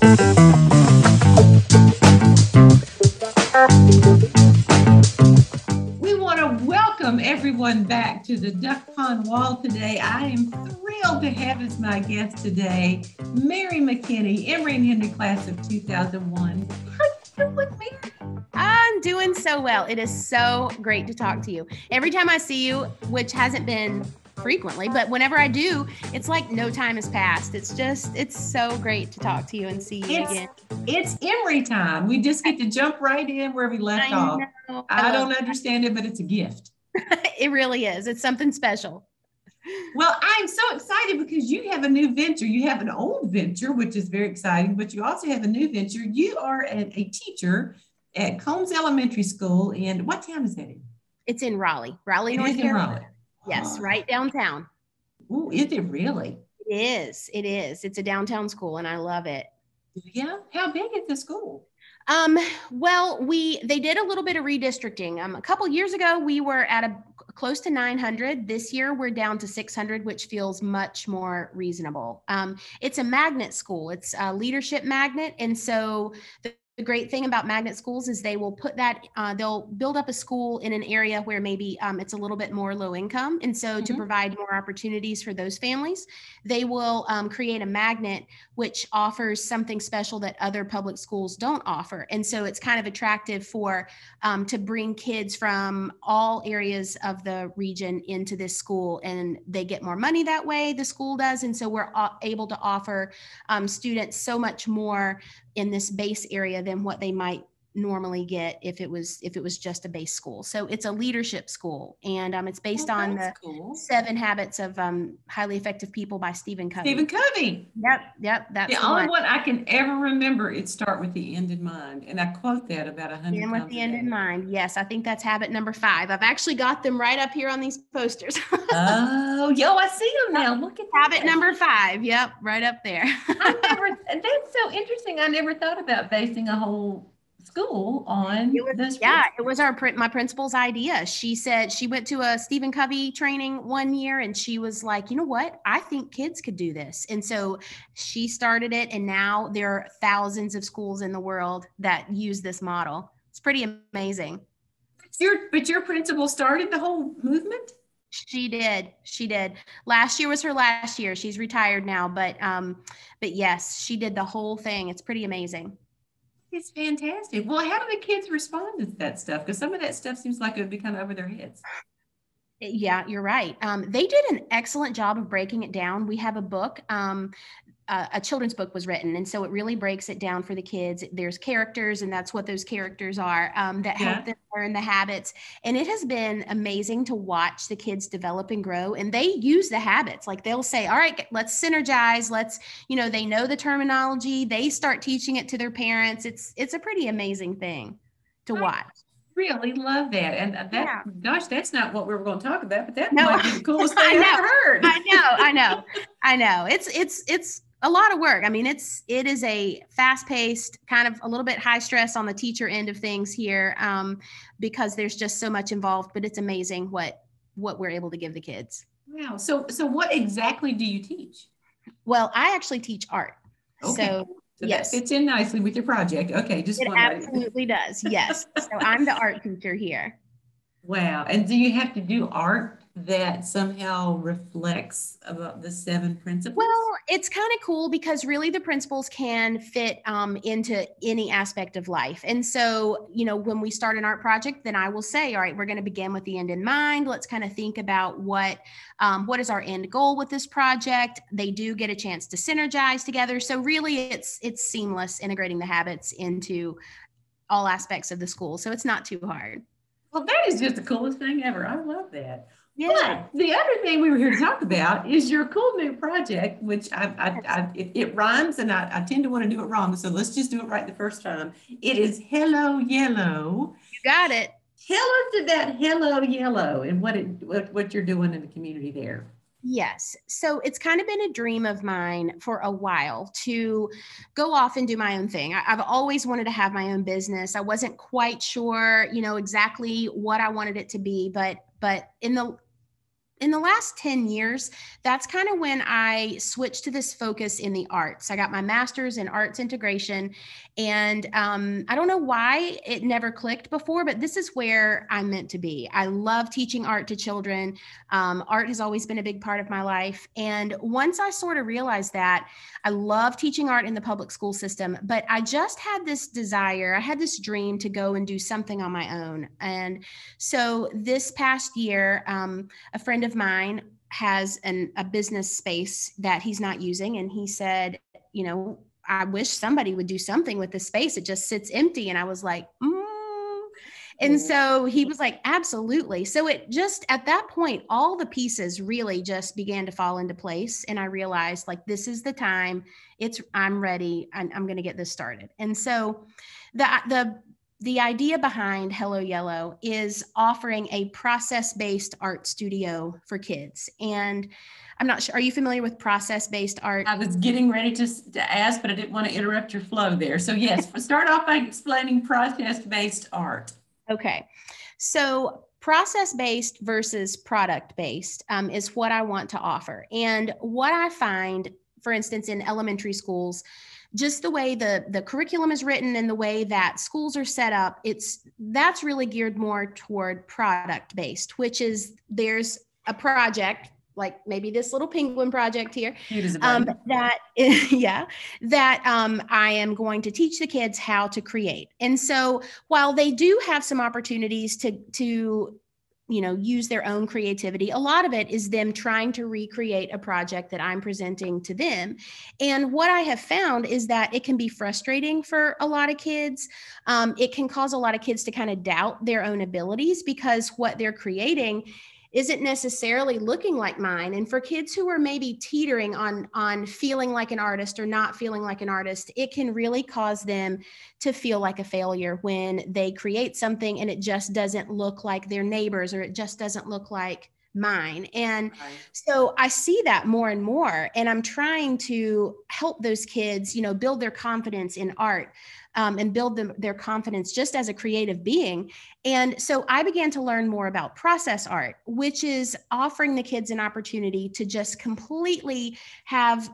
We want to welcome everyone back to the Duck Pond Wall today. I am thrilled to have as my guest today Mary McKinney, Emory and Henry class of 2001. How are you doing, Mary? I'm doing so well. It is so great to talk to you. Every time I see you, which hasn't been frequently, but whenever I do, it's like no time has passed. It's just, it's so great to talk to you and see you It's, again. it's Emory time. We just get to jump right in where we left off. know. I love don't understand it, but it's a gift. it. really is. It's something special. Well, I'm so excited because you have a new venture. You have an old venture, which is very exciting, but you also have a new venture. You are a, a teacher at Combs Elementary School. And what town is that in? It's in Raleigh, Raleigh, It North is in Carolina. Raleigh. Yes, Oh. right downtown. Ooh, is it really? It is. It is. It's a downtown school and I love it. Yeah. How big is the school? Um, well, we they did a little bit of redistricting. Um, a couple years ago, we were at a close to 900. This year, we're down to 600, which feels much more reasonable. Um, it's a magnet school. It's a leadership magnet, and so the, the great thing about magnet schools is they will put that uh, they'll build up a school in an area where maybe um, it's a little bit more low income, and so to Mhm. provide more opportunities for those families, they will um, create a magnet which offers something special that other public schools don't offer. And so it's kind of attractive for um, to bring kids from all areas of the region into this school, and they get more money that way. The school does, and so we're a- able to offer um, students so much more in this base area than what they might normally get if it was if it was just a base school. So it's a leadership school, and um, it's based Oh, on the cool. Seven Habits of um, Highly Effective People by Stephen Covey. Stephen Covey. Yep, yep, that's The the only one. one I can ever remember, it start with the end in mind. And I quote that about a hundred And with the end in mind. Yes, I think that's habit number five. I've actually got them right up here on these posters. Oh, yo, I see them now. Look at that. habit number five. Yep, right up there. I never, that's so interesting. I never thought about basing a whole school on It was- this. yeah, it was our my principal's idea. She said she went to a Stephen Covey training one year and she was like, you know what? I think kids could do this. And so she started it and now there are thousands of schools in the world that use this model. It's pretty amazing. Your, but your principal started the whole movement? She did. She did. Last year was her last year. She's retired now, but um but yes, she did the whole thing. It's pretty amazing. It's fantastic. Well, how do the kids respond to that stuff? Because some of that stuff seems like it would be kind of over their heads. Yeah, you're right. Um, they did an excellent job of breaking it down. We have a book. Um, uh, a children's book was written, and so it really breaks it down for the kids. There's characters, and that's what those characters are um, that Yeah. help them learn the habits. And it has been amazing to watch the kids develop and grow. And they use the habits. Like they'll say, "All right, let's synergize. Let's," you know, they know the terminology. They start teaching it to their parents. It's it's a pretty amazing thing to Right. watch. Really love that. And that, Yeah. gosh, that's not what we were going to talk about, but that No. might be the coolest I thing I've ever heard. I know, I know, I know. It's it's it's a lot of work. I mean, it's it is a fast paced, kind of a little bit high stress on the teacher end of things here, um, because there's just so much involved. But it's amazing what what we're able to give the kids. Wow. So, so what exactly do you teach? Well, I actually teach art, Okay. so So yes. that fits in nicely with your project. Okay, just it absolutely does. Yes, so I'm the art teacher here. Wow. And do you have to do art that somehow reflects about the seven principles? Well, it's kind of cool because really the principles can fit um, into any aspect of life. And so, you know, when we start an art project, then I will say, all right, we're going to begin with the end in mind. Let's kind of think about what um, what is our end goal with this project. They do get a chance to synergize together. So really, it's it's seamless integrating the habits into all aspects of the school. So it's not too hard. well, that is just the coolest thing ever. I love that. Yeah. But the other thing we were here to talk about is your cool new project, which I, I, I it, it rhymes and I, I tend to want to do it wrong. So let's just do it right the first time. It is Hello Yellow. You got it. Tell us about Hello Yellow and what it what, what you're doing in the community there. Yes. So it's kind of been a dream of mine for a while to go off and do my own thing. I, have always wanted to have my own business. I wasn't quite sure, you know, exactly what I wanted it to be, but but in the in the last 10 years, that's kind of when I switched to this focus in the arts. I got my master's in arts integration. And um, I don't know why it never clicked before, but this is where I'm meant to be. I love teaching art to children. Um, art has always been a big part of my life. And once I sort of realized that, I love teaching art in the public school system, but I just had this desire, I had this dream to go and do something on my own. And so this past year, um, a friend of of mine has an, a business space that he's not using. And he said, you know, I wish somebody would do something with this space. It just sits empty. And I was like, mm. and so he was like, absolutely. So it just at that point, all the pieces really just began to fall into place. And I realized like, this is the time it's, I'm ready. I'm, I'm going to get this started. And so the, the, the idea behind Hello Yellow is offering a process based art studio for kids. And I'm not sure, are you familiar with process based art? I was getting ready to, to ask, but I didn't want to interrupt your flow there. So, yes, start off by explaining process based art. Okay. So, process based versus product based um, is what I want to offer. And what I find, for instance, in elementary schools, just the way the the curriculum is written and the way that schools are set up it's that's really geared more toward product based which is there's a project like maybe this little penguin project here um, that yeah that um, i am going to teach the kids how to create. And so while they do have some opportunities to to you know use their own creativity. A lot of it is them trying to recreate a project that i'm presenting to them. And what i have found is that it can be frustrating for a lot of kids. Um, it can cause a lot of kids to kind of doubt their own abilities because what they're creating isn't necessarily looking like mine and for kids who are maybe teetering on on feeling like an artist or not feeling like an artist it can really cause them to feel like a failure when they create something and it just doesn't look like their neighbors or it just doesn't look like mine. And right. so I see that more and more. And I'm trying to help those kids, you know, build their confidence in art um, and build them, their confidence just as a creative being. And so I began to learn more about process art, which is offering the kids an opportunity to just completely have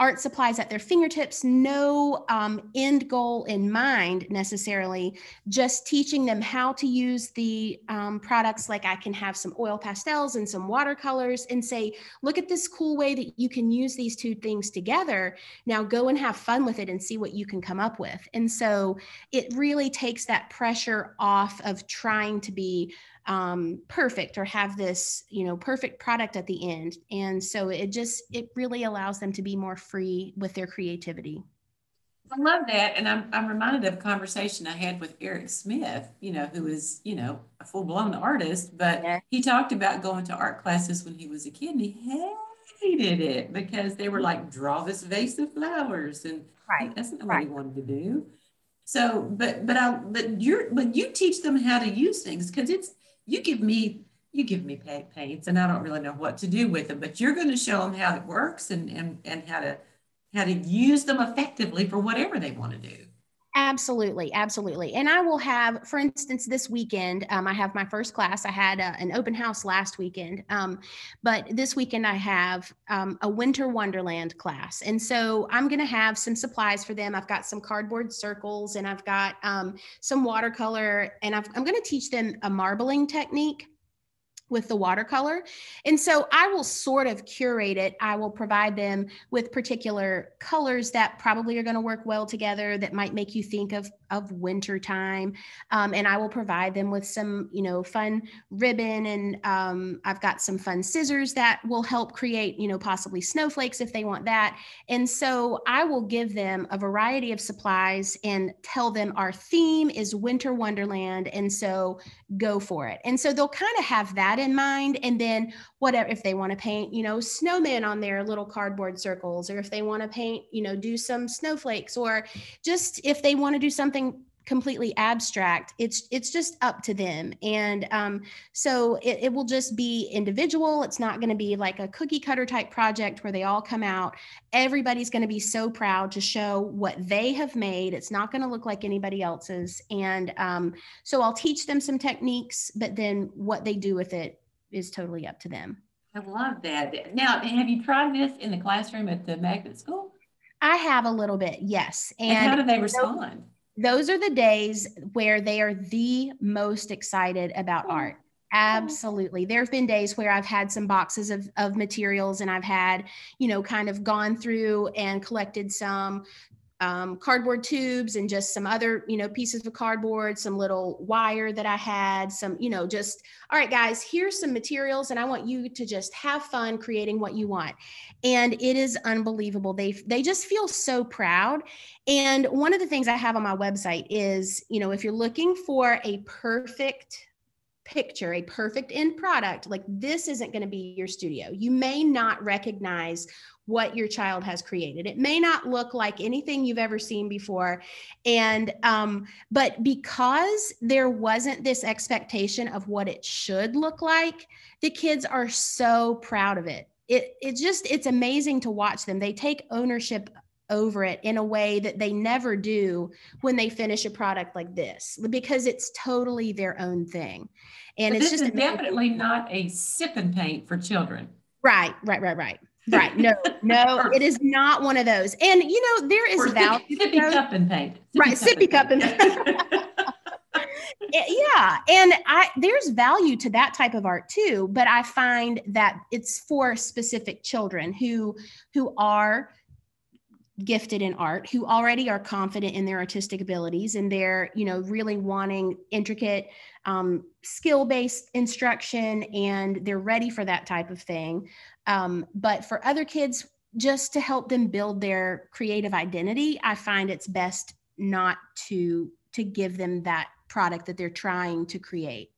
art supplies at their fingertips, no um, end goal in mind necessarily, just teaching them how to use the um, products. Like I can have some oil pastels and some watercolors and say, look at this cool way that you can use these two things together. Now go and have fun with it and see what you can come up with. And so it really takes that pressure off of trying to be um, perfect or have this you know perfect product at the end and so it just it really allows them to be more free with their creativity I love that. And I'm, I'm reminded of a conversation I had with Eric Smith, you know, who is, you know, a full blown artist, but yeah. he talked about going to art classes when he was a kid and he hated it because they were like, draw this vase of flowers. And right. that's not right. what he wanted to do. So, but, but I, but you're, but you teach them how to use things because it's, you give me you give me paints and I don't really know what to do with them, but you're going to show them how it works and, and, and how to how to use them effectively for whatever they want to do. Absolutely, absolutely. And I will have, for instance, this weekend, um, I have my first class. I had a, an open house last weekend, um, but this weekend I have um, a winter wonderland class. And so I'm going to have some supplies for them. I've got some cardboard circles and I've got um, some watercolor, and i I'm going to teach them a marbling technique with the watercolor. And so I will sort of curate it. I will provide them with particular colors that probably are going to work well together that might make you think of of winter time. Um, and I will provide them with some, you know, fun ribbon and um, I've got some fun scissors that will help create, you know, possibly snowflakes if they want that. And so I will give them a variety of supplies and tell them our theme is winter wonderland. And so go for it. And so they'll kind of have that in mind. And then whatever, if they want to paint, you know, snowmen on their little cardboard circles, or if they want to paint, you know, do some snowflakes, or just if they want to do something completely abstract it's it's just up to them and um, so it, it will just be individual it's not going to be like a cookie cutter type project where they all come out everybody's going to be so proud to show what they have made it's not going to look like anybody else's and um, so i'll teach them some techniques but then what they do with it is totally up to them I love that. Now, have you tried this in the classroom at the magnet school? I have a little bit, yes. And, and how do they respond? Those are the days where they are the most excited about oh. art. Hmm. Absolutely. There have been days where I've had some boxes of, of materials and I've had, you know, kind of gone through and collected some um, cardboard tubes and just some other, you know, pieces of cardboard, some little wire that I had, some, you know, just, all right, guys, here's some materials and I want you to just have fun creating what you want. And it is unbelievable. They, they just feel so proud. And one of the things I have on my website is, you know, if you're looking for a perfect picture, a perfect end product, like this isn't going to be your studio. You may not recognize what your child has created. It may not look like anything you've ever seen before. And, um, but because there wasn't this expectation of what it should look like, the kids are so proud of it. It, it just, it's amazing to watch them. They take ownership over it in a way that they never do when they finish a product like this because it's totally their own thing and but it's just definitely not a sip and paint for children right right right right right. No no it is not one of those. And you know there is value sippy cup and paint. Sippy right sippy cup and paint. yeah and i there's value to that type of art too but i find that it's for specific children who who are gifted in art who already are confident in their artistic abilities and they're you know really wanting intricate um, skill-based instruction and they're ready for that type of thing um, but for other kids just to help them build their creative identity i find it's best not to to give them that product that they're trying to create.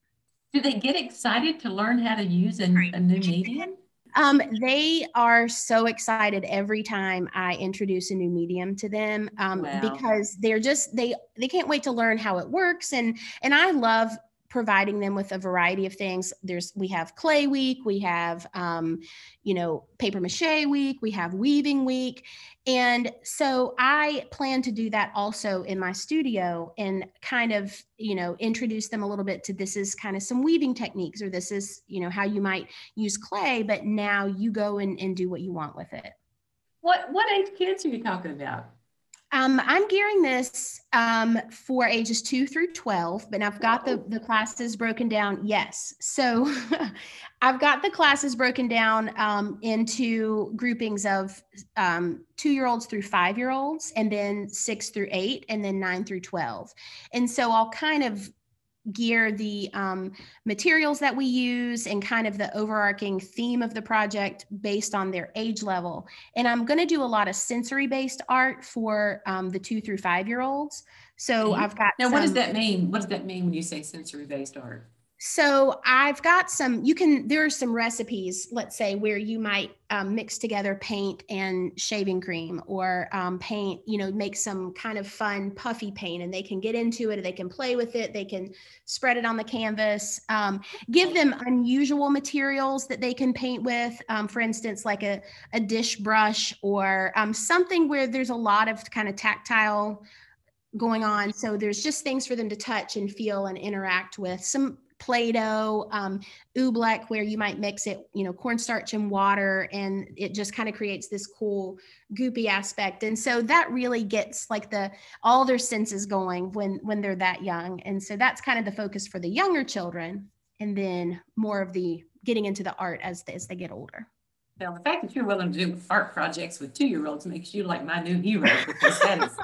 Do they get excited to learn how to use a, a new medium? Um, they are so excited every time I introduce a new medium to them um, wow. because they're just they they can't wait to learn how it works. And and I love providing them with a variety of things. There's we have clay week, we have um, you know paper mache week, we have weaving week, and so I plan to do that also in my studio and kind of you know introduce them a little bit to this is kind of some weaving techniques or this is you know how you might use clay, but now you go and, and do what you want with it. What what age kids are you talking about? Um, I'm gearing this um, for ages two through 12, but I've got the, the classes broken down. Yes. So I've got the classes broken down um, into groupings of um, two year olds through five year olds, and then six through eight, and then nine through 12. And so I'll kind of gear the um, materials that we use and kind of the overarching theme of the project based on their age level. And I'm going to do a lot of sensory based art for um, the two through five year olds. So I've got. Now, some, what does that mean? What does that mean when you say sensory based art? So I've got some, you can, there are some recipes, let's say, where you might um, mix together paint and shaving cream or um, paint, you know, make some kind of fun puffy paint and they can get into it, they can play with it, they can spread it on the canvas. Um, give them unusual materials that they can paint with, um, for instance, like a, a dish brush or um, something where there's a lot of kind of tactile going on. So there's just things for them to touch and feel and interact with. Some Play-Doh, um, oobleck, where you might mix it, you know, cornstarch and water, and it just kind of creates this cool goopy aspect. And so that really gets like the all their senses going when when they're that young. And so that's kind of the focus for the younger children, and then more of the getting into the art as as they get older. Well, the fact that you're willing to do art projects with two-year-olds makes you like my new hero because that is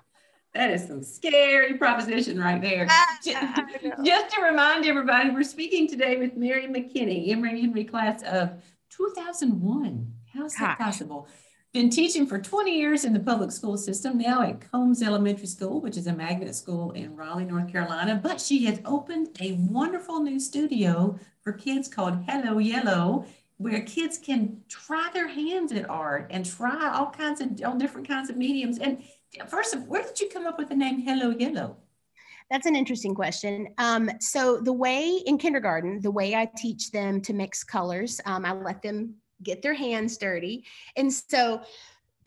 that is some scary proposition right there. Just to remind everybody, we're speaking today with Mary McKinney, Emory Henry class of 2001. How's that possible? Been teaching for 20 years in the public school system, now at Combs Elementary School, which is a magnet school in Raleigh, North Carolina. But she has opened a wonderful new studio for kids called Hello Yellow, where kids can try their hands at art and try all kinds of all different kinds of mediums. And first of where did you come up with the name Hello Yellow? That's an interesting question. Um, so the way in kindergarten, the way I teach them to mix colors, um, I let them get their hands dirty. And so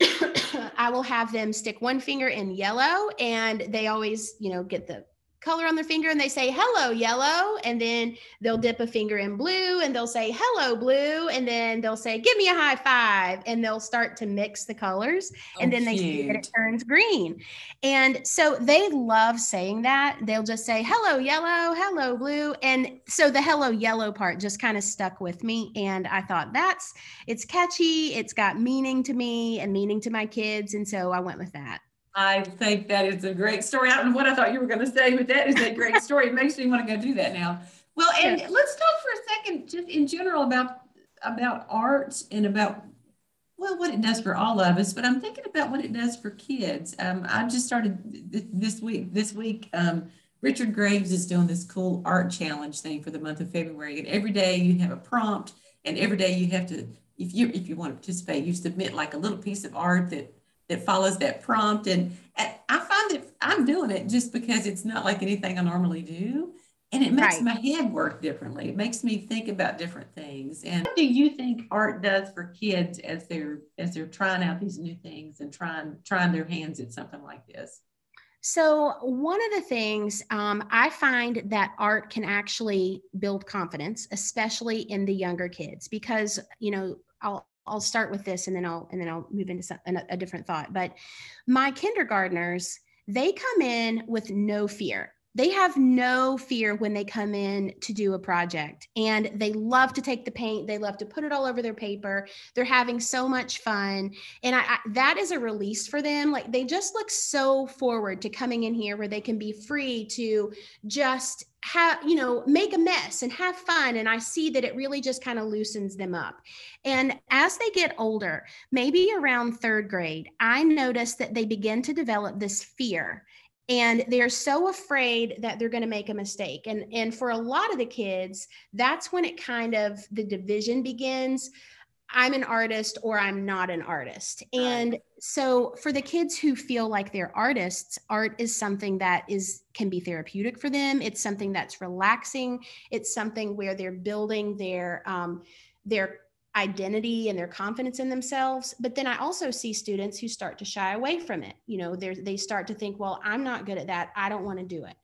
I will have them stick one finger in yellow and they always, you know, get the color on their finger and they say hello yellow. And then they'll dip a finger in blue and they'll say hello blue. And then they'll say give me a high five. And they'll start to mix the colors Oh, and then they see that it turns green. And so they love saying that. They'll just say hello yellow hello blue. And so the hello yellow part just kind of stuck with me and i thought that's it's catchy. It's got meaning to me and meaning to my kids. And so i went with that I think that is a great story. I don't know what I thought you were going to say, but that is a great story. It makes me want to go do that now. Well, and Yeah. let's talk for a second, just in general about about art and about well, what it does for all of us. But I'm thinking about what it does for kids. Um, I just started th- this week. This week, um, Richard Graves is doing this cool art challenge thing for the month of February, and every day you have a prompt, and every day you have to, if you if you want to participate, you submit like a little piece of art that that follows that prompt. And, and I find that I'm doing it just because it's not like anything I normally do. And it makes Right. my head work differently. It makes me think about different things. And what do you think art does for kids as they're as they're trying out these new things and trying trying their hands at something like this? So, one of the things um, I find that art can actually build confidence, especially in the younger kids, because you know I'll I'll start with this and then I'll and then I'll move into some, a, a different thought. But my kindergartners, they come in with no fear. They have no fear when they come in to do a project, and they love to take the paint. They love to put it all over their paper. They're having so much fun and I, I that is a release for them like they just look so forward to coming in here where they can be free to just have you know make a mess and have fun and i see that it really just kind of loosens them up and as they get older maybe around third grade i notice that they begin to develop this fear and they're so afraid that they're going to make a mistake and and for a lot of the kids that's when it kind of the division begins I'm an artist or I'm not an artist. Right. And so for the kids who feel like they're artists, art is something that is can be therapeutic for them. It's something that's relaxing. It's something where they're building their um, their identity and their confidence in themselves. But then I also see students who start to shy away from it. You know, they they start to think, well, I'm not good at that. I don't want to do it.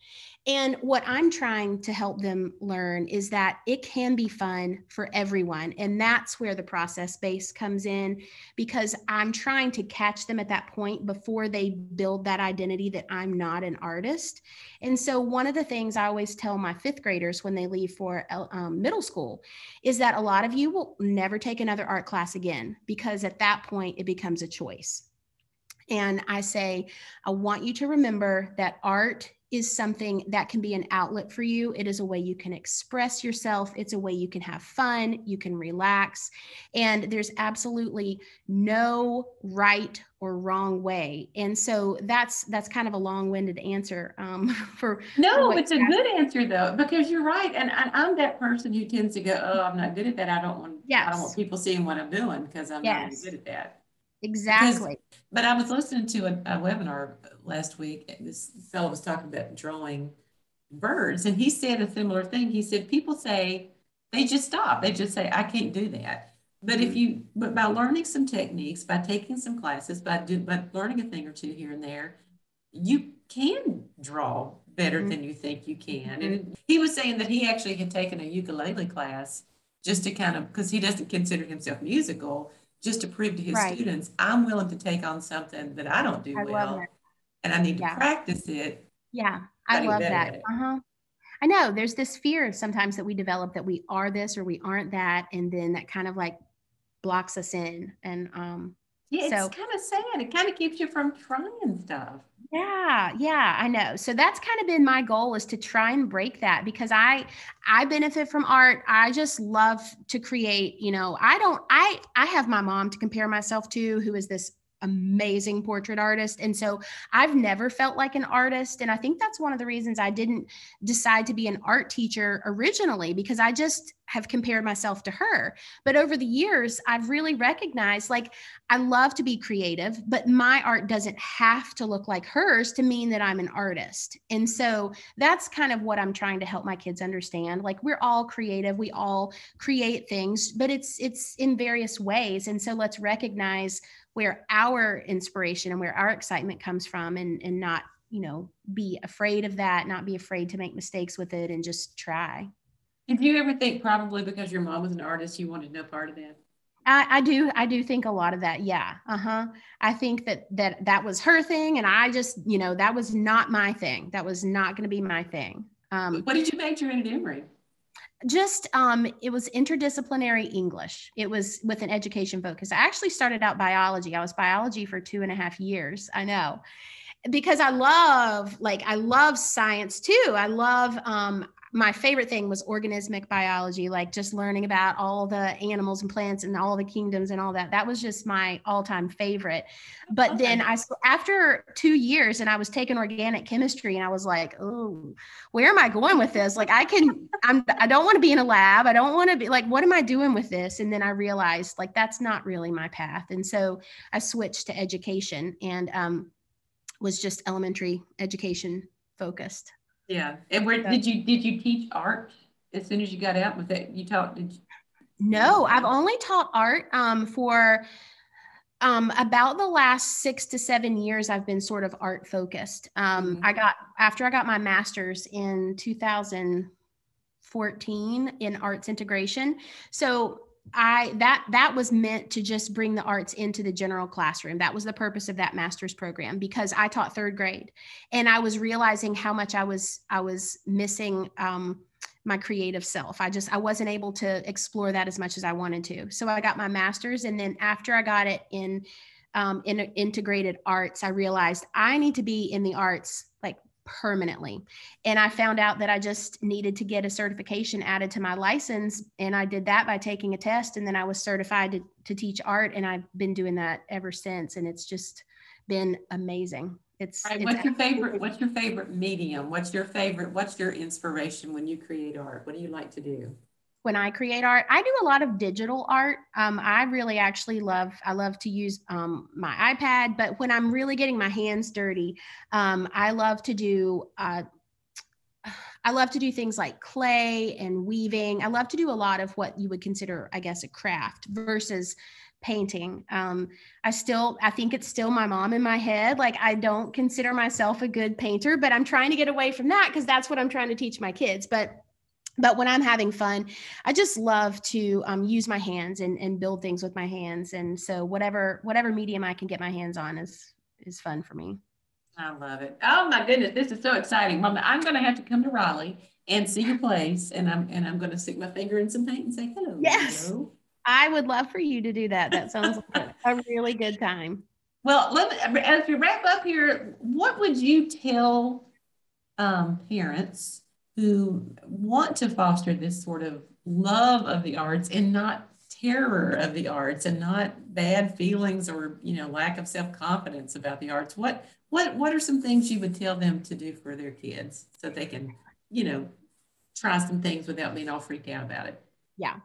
And what I'm trying to help them learn is that it can be fun for everyone. And that's where the process base comes in because I'm trying to catch them at that point before they build that identity that I'm not an artist. And so, one of the things I always tell my fifth graders when they leave for um, middle school is that a lot of you will never take another art class again because at that point it becomes a choice. And I say, I want you to remember that art is something that can be an outlet for you. It is a way you can express yourself. It's a way you can have fun, you can relax. And there's absolutely no right or wrong way. And so that's that's kind of a long-winded answer um, for No, what it's a good answer though, because you're right. And I, I'm that person who tends to go, oh, I'm not good at that. I don't want, I don't want people seeing what I'm doing because I'm not really good at that. Exactly. But I was listening to a, a webinar last week. This fellow was talking about drawing birds, and he said a similar thing. He said people say they just stop. They just say I can't do that. But if you, but by learning some techniques, by taking some classes, by do, by learning a thing or two here and there, you can draw better Mhm. than you think you can. And he was saying that he actually had taken a ukulele class just to kind of because he doesn't consider himself musical, just to prove to his Right. students, I'm willing to take on something that I don't do I well, and I need to practice it. Yeah, I love that. Uh-huh. I know there's this fear sometimes that we develop that we are this or we aren't that, and then that kind of like blocks us in. And um, Yeah, it's So- kind of sad. It kind of keeps you from trying stuff. yeah, yeah, I know. So that's kind of been my goal is to try and break that because I I benefit from art. I just love to create. You know, I don't. I I have my mom to compare myself to, who is this amazing portrait artist and so i've never felt like an artist and i think that's one of the reasons i didn't decide to be an art teacher originally because i just have compared myself to her. But over the years i've really recognized like i love to be creative but my art doesn't have to look like hers to mean that i'm an artist. And so that's kind of what i'm trying to help my kids understand. Like we're all creative we all create things but it's it's in various ways and so let's recognize where our inspiration and where our excitement comes from and and not you know be afraid of that not be afraid to make mistakes with it and just try. Did you ever think probably because your mom was an artist you wanted no part of that? I, I do i do think a lot of that yeah uh-huh. I think that that that was her thing and i just you know that was not my thing. That was not going to be my thing. Um, what did you major in at emory just um, it was interdisciplinary english. It was with an education focus. I actually started out biology. I was biology for two and a half years i know because i love like i love science too. I love um, my favorite thing was organismic biology, like just learning about all the animals and plants and all the kingdoms and all that. That was just my all time favorite. But okay. then I, after two years, and I was taking organic chemistry, and I was like, oh, where am I going with this? Like, I can, I'm, I don't want to be in a lab. I don't want to be like, what am I doing with this? And then I realized, like, that's not really my path. And so I switched to education and um, was just elementary education focused. Yeah. And where did you did you teach art as soon as you got out with it? You taught did you, No, I've only taught art um, for um, about the last six to seven years. I've been sort of art focused. Um, mm-hmm. I got after I got my master's in 2014 in arts integration. So I that that was meant to just bring the arts into the general classroom. That was the purpose of that master's program because I taught third grade, and I was realizing how much I was I was missing um, my creative self. I just I wasn't able to explore that as much as I wanted to. So I got my master's, and then after I got it in um, in integrated arts, I realized I need to be in the arts permanently. And I found out that I just needed to get a certification added to my license. And I did that by taking a test. And then I was certified to, to teach art. And I've been doing that ever since. And it's just been amazing. It's, right, it's what's your favorite what's your favorite medium what's your favorite what's your inspiration when you create art what do you like to do when I create art. I do a lot of digital art. Um, I really actually love, I love to use um, my iPad, but when I'm really getting my hands dirty, um, I love to do, uh, I love to do things like clay and weaving. I love to do a lot of what you would consider, I guess, a craft versus painting. Um, I still, I think it's still my mom in my head. Like I don't consider myself a good painter, but I'm trying to get away from that because that's what I'm trying to teach my kids. But but when I'm having fun, I just love to um, use my hands and, and build things with my hands. And so whatever whatever medium I can get my hands on is is fun for me. I love it. Oh my goodness, this is so exciting, Mama. I'm going to have to come to Raleigh and see your place, and I'm and I'm going to stick my finger in some paint and say hello. Yes, hello. I would love for you to do that. That sounds like a really good time. Well, let me, as we wrap up here, what would you tell um, parents? Who want to foster this sort of love of the arts and not terror of the arts and not bad feelings or you know lack of self-confidence about the arts. What what what are some things you would tell them to do for their kids so they can you know try some things without being all freaked out about it? Yeah.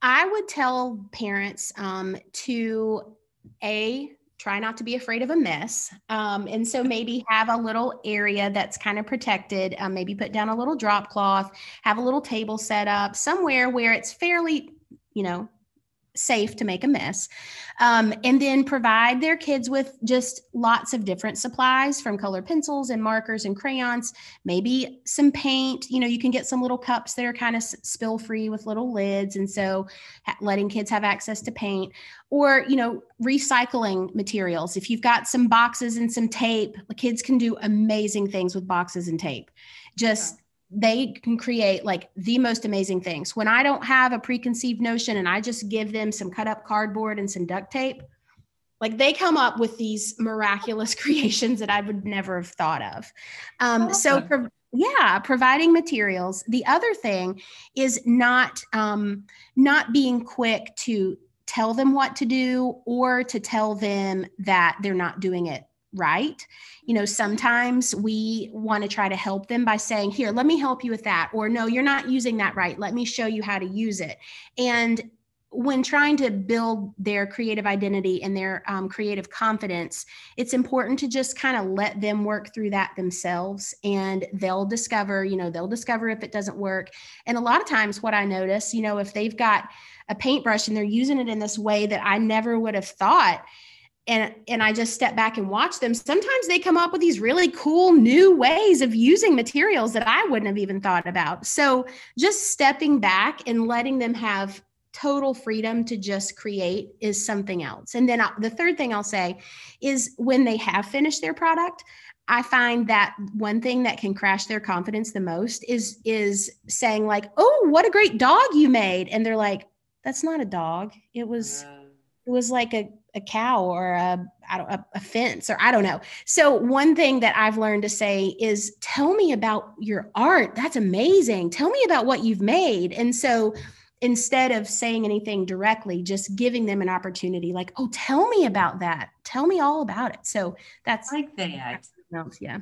I would tell parents um, to a try not to be afraid of a mess. Um, and so maybe have a little area that's kind of protected. Um, maybe put down a little drop cloth, have a little table set up somewhere where it's fairly, you know, safe to make a mess. Um, and then provide their kids with just lots of different supplies from color pencils and markers and crayons, maybe some paint. You know, you can get some little cups that are kind of spill free with little lids. And so letting kids have access to paint or, you know, recycling materials. If you've got some boxes and some tape, the kids can do amazing things with boxes and tape. Just they can create like the most amazing things. When I don't have a preconceived notion and I just give them some cut up cardboard and some duct tape, like they come up with these miraculous creations that I would never have thought of. Um, so, pro- yeah, providing materials. The other thing is not um, not being quick to tell them what to do or to tell them that they're not doing it right. You know, sometimes we want to try to help them by saying, Here, let me help you with that. Or, No, you're not using that right. Let me show you how to use it. And when trying to build their creative identity and their um, creative confidence, it's important to just kind of let them work through that themselves and they'll discover, you know, they'll discover if it doesn't work. And a lot of times, what I notice, you know, if they've got a paintbrush and they're using it in this way that I never would have thought, and and I just step back and watch them. Sometimes they come up with these really cool new ways of using materials that I wouldn't have even thought about. So just stepping back and letting them have total freedom to just create is something else. And then I, the third thing I'll say is when they have finished their product, I find that one thing that can crash their confidence the most is is saying like, "Oh, what a great dog you made," and they're like, "That's not a dog. It was it was like a a cow or a, a, a fence or I don't know. So one thing that I've learned to say is tell me about your art. That's amazing. Tell me about what you've made. And so instead of saying anything directly, just giving them an opportunity like, oh, tell me about that. Tell me all about it. So that's like that. Yeah.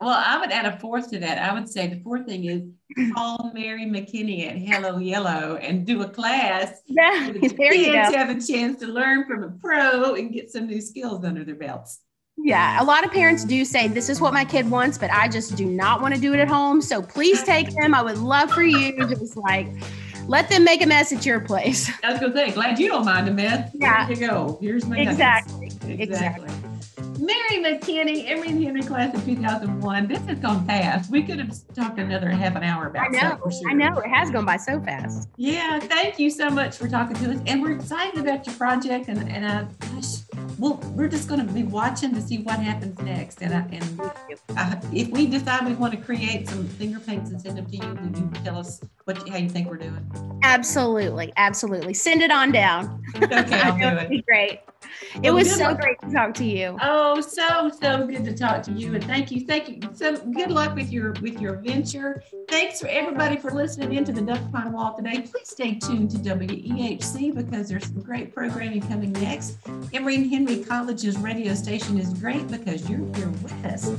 Well, I would add a fourth to that. I would say the fourth thing is call Mary McKinney at Hello Yellow and do a class. Yeah, the there you go. have a chance to learn from a pro and get some new skills under their belts. Yeah, a lot of parents do say this is what my kid wants, but I just do not want to do it at home. So please take them. I would love for you to just like let them make a mess at your place. That's gonna say, glad you don't mind a mess. Yeah. Here you go. Here's my exactly. exactly. exactly. Mary McKinney, Emory Henry class of 2001. This has gone fast. We could have talked another half an hour about I know, sure. I know. It has gone by so fast. Yeah. Thank you so much for talking to us. And we're excited about your project. And, and uh, gosh, well, we're just going to be watching to see what happens next. And, I, and I, if we decide we want to create some finger paints and send them to you, will you tell us what how you think we're doing? Absolutely. Absolutely. Send it on down. Okay, I'll do it. Great. It well, was so luck. great to talk to you. Oh, so so good to talk to you, and thank you, thank you. So good luck with your with your venture. Thanks for everybody for listening into the Duck Pond Wall today. Please stay tuned to WEHC because there's some great programming coming next. Emory and Henry College's radio station is great because you're here with us.